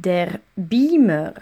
Der Beamer.